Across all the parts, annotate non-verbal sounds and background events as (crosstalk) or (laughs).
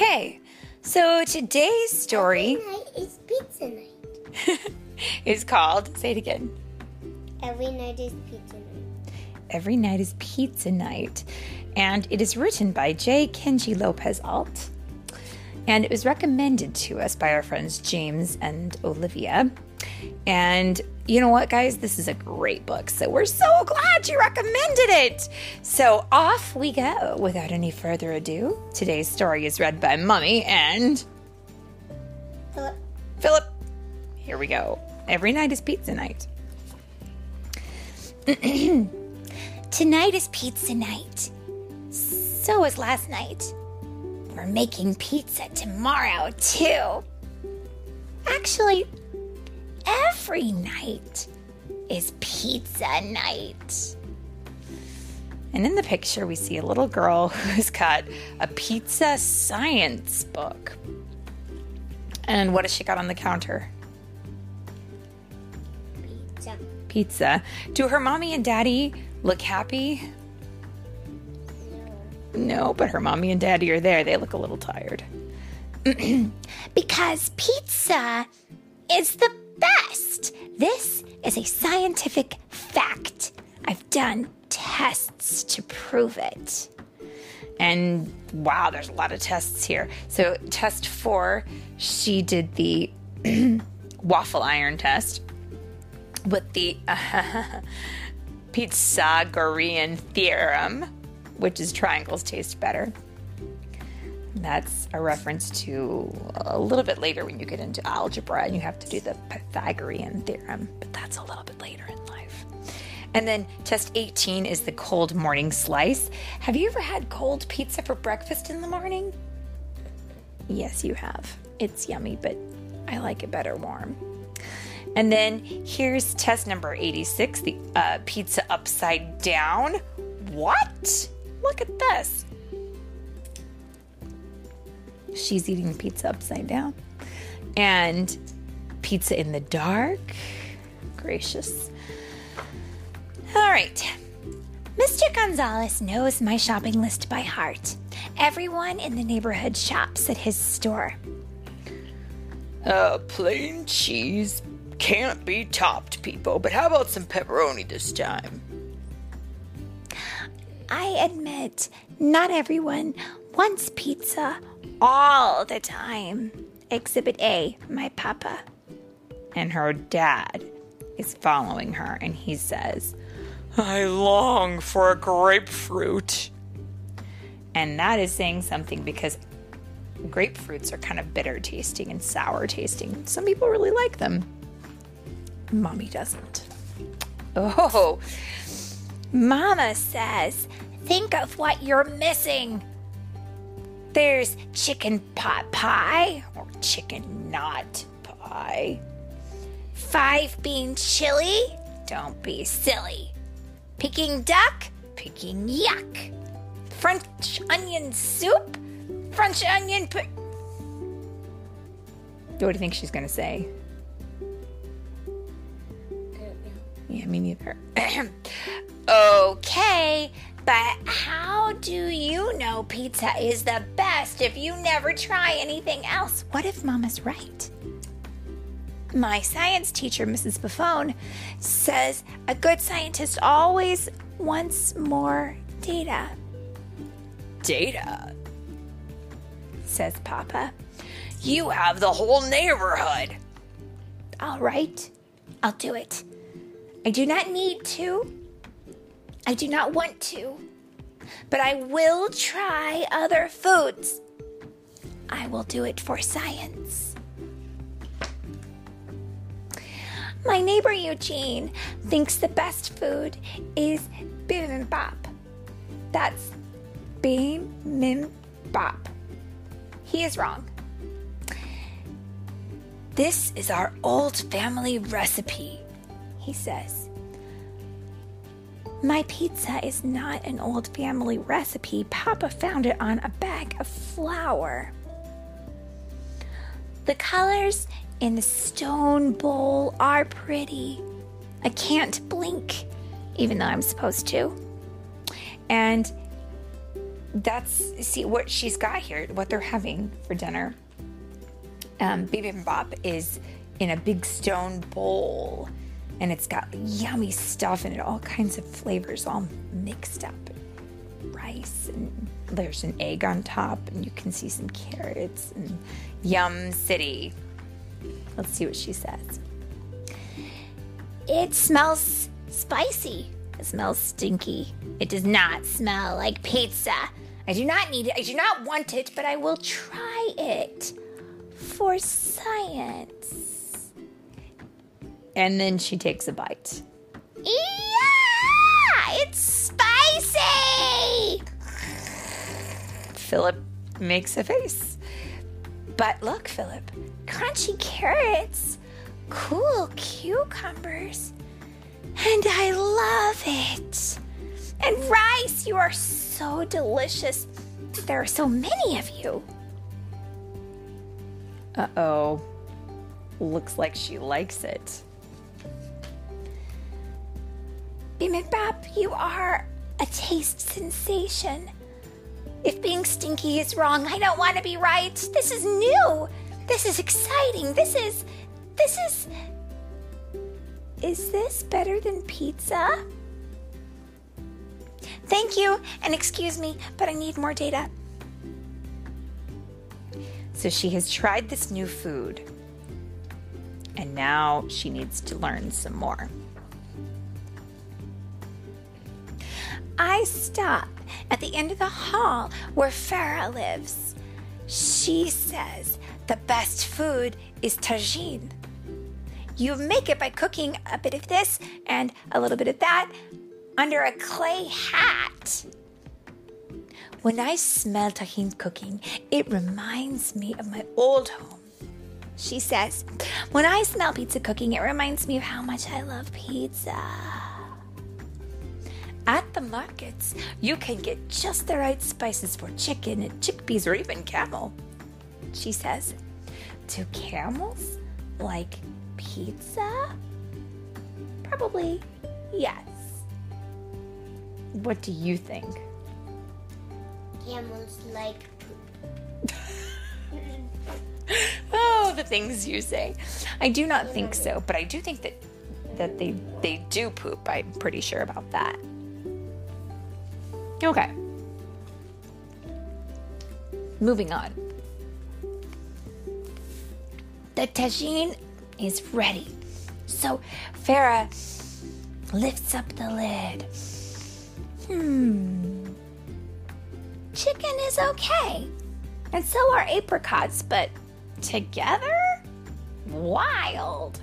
Okay, so today's story Every night is pizza night. (laughs) is called, say it again. Every night is pizza night. Every Night is Pizza Night. And it is written by J. Kenji Lopez Alt. And it was recommended to us by our friends James and Olivia. And you know what, guys? This is a great book. So we're so glad you recommended it. So off we go without any further ado. Today's story is read by Mummy and Philip, Philip. Here we go. Every night is pizza night. (clears throat) Tonight is pizza night. So was last night. We're making pizza tomorrow, too. Actually, every night is pizza night. And in the picture, we see a little girl (laughs) who's got a pizza science book. And what has she got on the counter? pizza. Pizza. Do her mommy and daddy look happy? No, no but her mommy and daddy are there. They look a little tired. (clears throat) Because pizza is the best. This is a scientific fact. I've done tests to prove it. And wow, there's a lot of tests here. So, test four, she did the (clears throat) waffle iron test with the (laughs) Pythagorean theorem, which is triangles taste better. That's a reference to a little bit later when you get into algebra and you have to do the Pythagorean theorem, but that's a little bit later in life. And then test 18 is the cold morning slice. Have you ever had cold pizza for breakfast in the morning? Yes, you have. It's yummy, but I like it better warm. And then here's test number 86 the uh, pizza upside down. What? Look at this. She's eating pizza upside down. And pizza in the dark. Gracious. All right. Mr. Gonzalez knows my shopping list by heart. Everyone in the neighborhood shops at his store. Uh, plain cheese can't be topped, people. But how about some pepperoni this time? I admit, not everyone wants pizza all the time. Exhibit A, my papa. And her dad is following her, and he says, I long for a grapefruit. And that is saying something because grapefruits are kind of bitter tasting and sour tasting. Some people really like them. Mommy doesn't. Oh, Mama says, think of what you're missing. There's chicken pot pie or chicken not pie. Five bean chili? Don't be silly. Peking duck? Peking yuck. French onion soup? French onion pu- what do you think she's going to say? Yeah, me neither. (clears throat) Okay, but how do you know pizza is the best if you never try anything else? What if Mama's right? My science teacher, Mrs. Buffone, says a good scientist always wants more data, Data. says Papa. You have the whole neighborhood. All right, I'll do it. I do not need to. I do not want to. But I will try other foods. I will do it for science. My neighbor Eugene thinks the best food is bibimbap. That's bibimbap. He is wrong. This is our old family recipe, he says. My pizza is not an old family recipe. Papa found it on a bag of flour. The colors in the stone bowl are pretty. I can't blink, even though I'm supposed to. And that's see what she's got here, what they're having for dinner. Um, bibimbap is in a big stone bowl, and it's got yummy stuff in it, all kinds of flavors, all mixed up. Rice and there's an egg on top, and you can see some carrots and Yum City. Let's see what she says. It smells spicy. It smells stinky. It does not smell like pizza. I do not need it. I do not want it, but I will try it for science. And then she takes a bite. Yeah! It's spicy! Philip makes a face. But look, Philip, crunchy carrots, cool cucumbers, and I love it. And rice, you are so delicious. There are so many of you. Uh oh. Looks like she likes it. Bibimbap, you are a taste sensation. If being stinky is wrong, I don't want to be right. This is new. This is exciting. This is. This is. Is this better than pizza? Thank you, and excuse me, but I need more data. So she has tried this new food, and now she needs to learn some more. I stop at the end of the hall where Farah lives. She says the best food is tagine. You make it by cooking a bit of this and a little bit of that under a clay hat. When I smell tagine cooking, it reminds me of my old home. She says, when I smell pizza cooking, it reminds me of how much I love pizza. At the markets, you can get just the right spices for chicken and chickpeas or even camel. She says, Do camels like pizza? Probably yes. What do you think? Camels like poop. (laughs) Oh, the things you say. I do not think so, but I do think that that they they do poop. I'm pretty sure about that. Okay. Moving on. The tagine is ready. So Farah lifts up the lid. Hmm. Chicken is okay. And so are apricots, but together? Wild.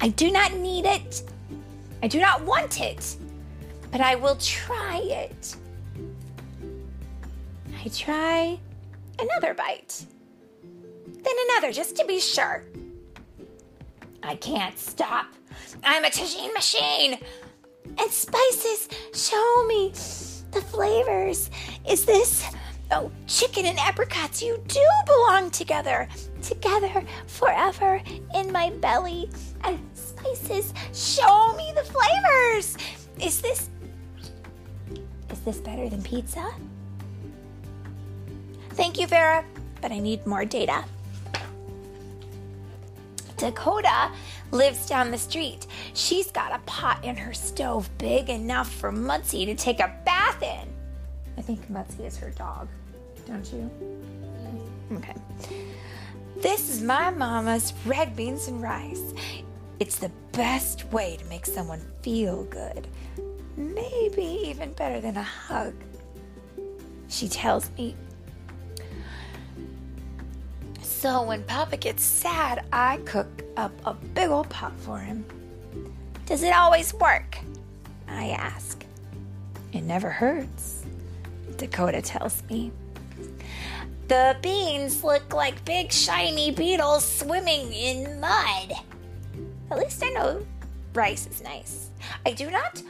I do not need it. I do not want it. But I will try it. I try another bite. Then another, just to be sure. I can't stop. I'm a tagine machine. And spices, show me the flavors. Is this. Oh, chicken and apricots, you do belong together. Together forever in my belly. And spices, show me the flavors. Is this. Is this better than pizza? Thank you, Farah, but I need more data. Dakota lives down the street. She's got a pot in her stove big enough for Mutsy to take a bath in. I think Mutsy is her dog, don't you? Okay. This is my mama's red beans and rice. It's the best way to make someone feel good. Maybe even better than a hug. She tells me so when Papa gets sad, I cook up a big old pot for him. Does it always work? I ask. It never hurts, Dakota tells me. The beans look like big shiny beetles swimming in mud. At least I know rice is nice. I do not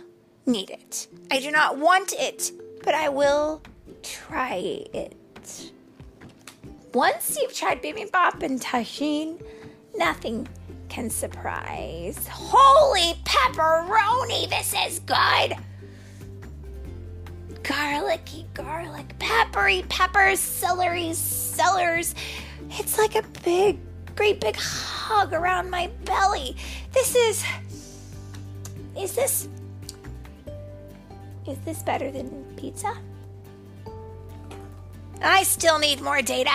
need it. I do not want it, but I will try it. Once you've tried bibimbap and tagine, nothing can surprise. Holy pepperoni, this is good! garlicky garlic, peppery peppers, celery cellars. It's like a big, great big hug around my belly. This is. Is this. Is this better than pizza? I still need more data.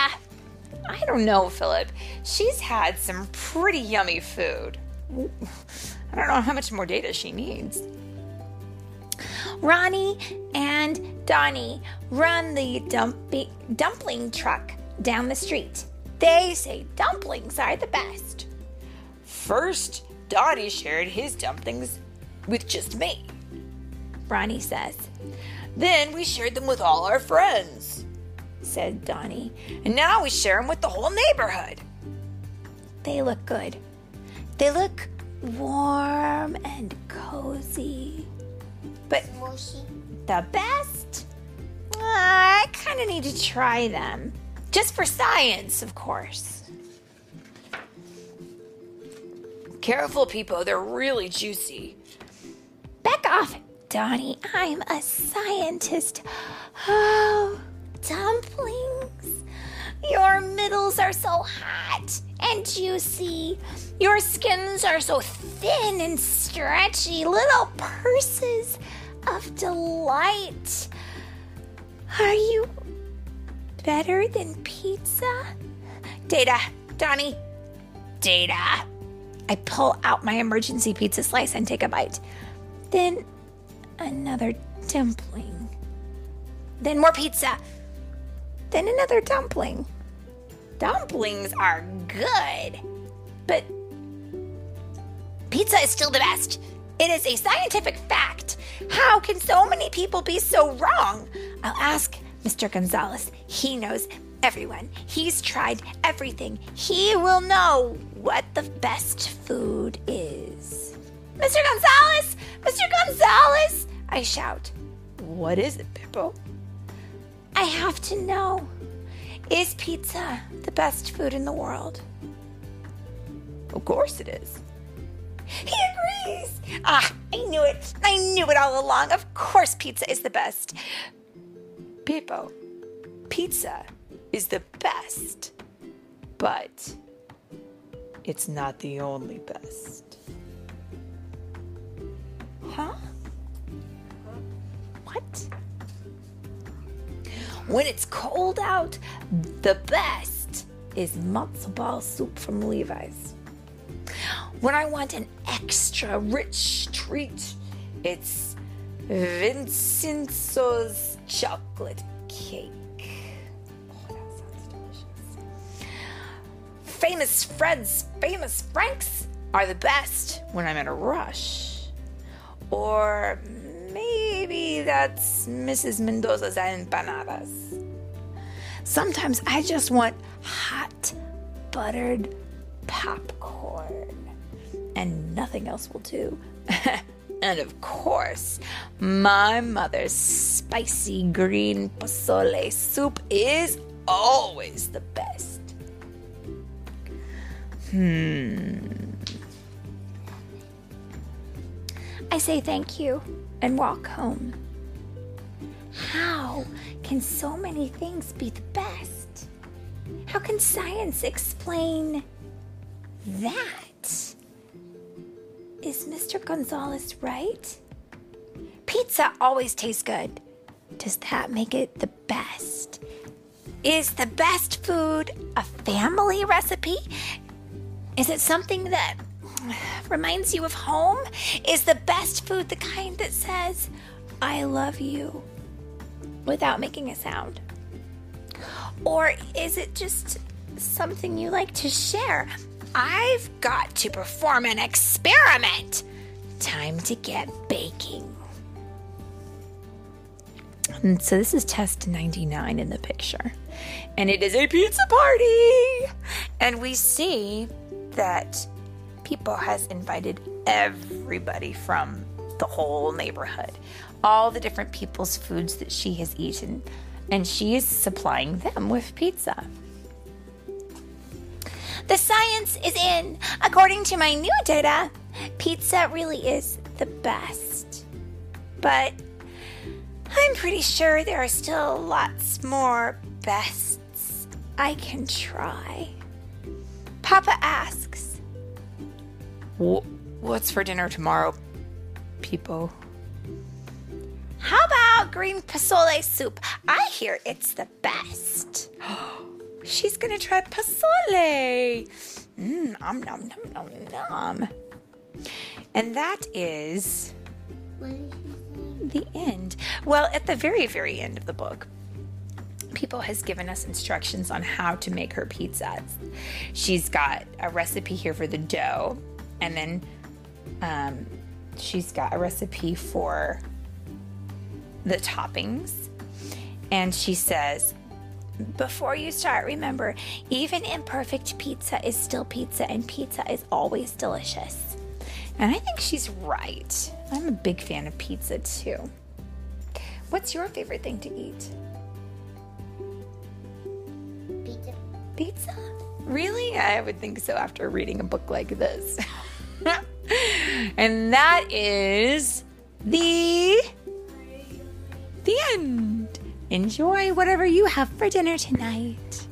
I don't know, Philip. She's had some pretty yummy food. I don't know how much more data she needs. Ronnie and Donnie run the dumpling truck down the street. They say dumplings are the best. First, Donnie shared his dumplings with just me. Ronnie says, Then we shared them with all our friends. said Donnie. And now we share them with the whole neighborhood. They look good. They look warm and cozy. But the best? I kind of need to try them. Just for science, of course. Careful, people, they're really juicy. Back off, Donnie. I'm a scientist. Oh, dumplings. Your middles are so hot and juicy. Your skins are so thin and stretchy. Little purses of delight. Are you better than pizza? Data, Donnie. Data. I pull out my emergency pizza slice and take a bite. Then another dumpling. Then more pizza. Then another dumpling. Dumplings are good, but pizza is still the best. It is a scientific fact. How can so many people be so wrong? I'll ask Mr. Gonzalez. He knows everyone. He's tried everything. He will know what the best food is. Mr. Gonzalez! Mr. Gonzalez! I shout. What is it, Pipo? I have to know. Is pizza the best food in the world? Of course it is. He agrees. Ah, I knew it. I knew it all along. Of course, pizza is the best. Pipo, pizza is the best, but it's not the only best. What? When it's cold out, the best is matzo ball soup from Levi's. When I want an extra rich treat, it's Vincenzo's chocolate cake. Oh, that sounds delicious. Famous Fred's famous Franks are the best when I'm in a rush. Or maybe that's Mrs. Mendoza's empanadas. Sometimes I just want hot, buttered popcorn. And nothing else will do. (laughs) and of course, my mother's spicy green pozole soup is always the best. Hmm. I say thank you and walk home. How can so many things be the best? How can science explain that? Is Mr. Gonzalez right? Pizza always tastes good. Does that make it the best? Is the best food a family recipe? Is it something that reminds you of home? Is the best food the kind that says, I love you, without making a sound? Or is it just something you like to share? I've got to perform an experiment. Time to get baking. And so this is test 99 in the picture. And it is a pizza party. And we see that Pipo has invited everybody from the whole neighborhood, all the different people's foods that she has eaten, and she is supplying them with pizza. The science is in. According to my new data, pizza really is the best. But I'm pretty sure there are still lots more bests I can try. Papa asks, Wh- What's for dinner tomorrow, Pipo? How about green pozole soup? I hear it's the best. (gasps) She's gonna try pozole. Mmm, nom nom nom nom nom. And that is What did you the end. Well, at the very, very end of the book, Pipo has given us instructions on how to make her pizzas. She's got a recipe here for the dough, and then um, she's got a recipe for the toppings. And she says, Before you start, remember, even imperfect pizza is still pizza, and pizza is always delicious. and I think she's right. I'm a big fan of pizza too. What's your favorite thing to eat? Pizza. Pizza? Really? I would think so after reading a book like this. (laughs) and that is the the end. Enjoy whatever you have for dinner tonight.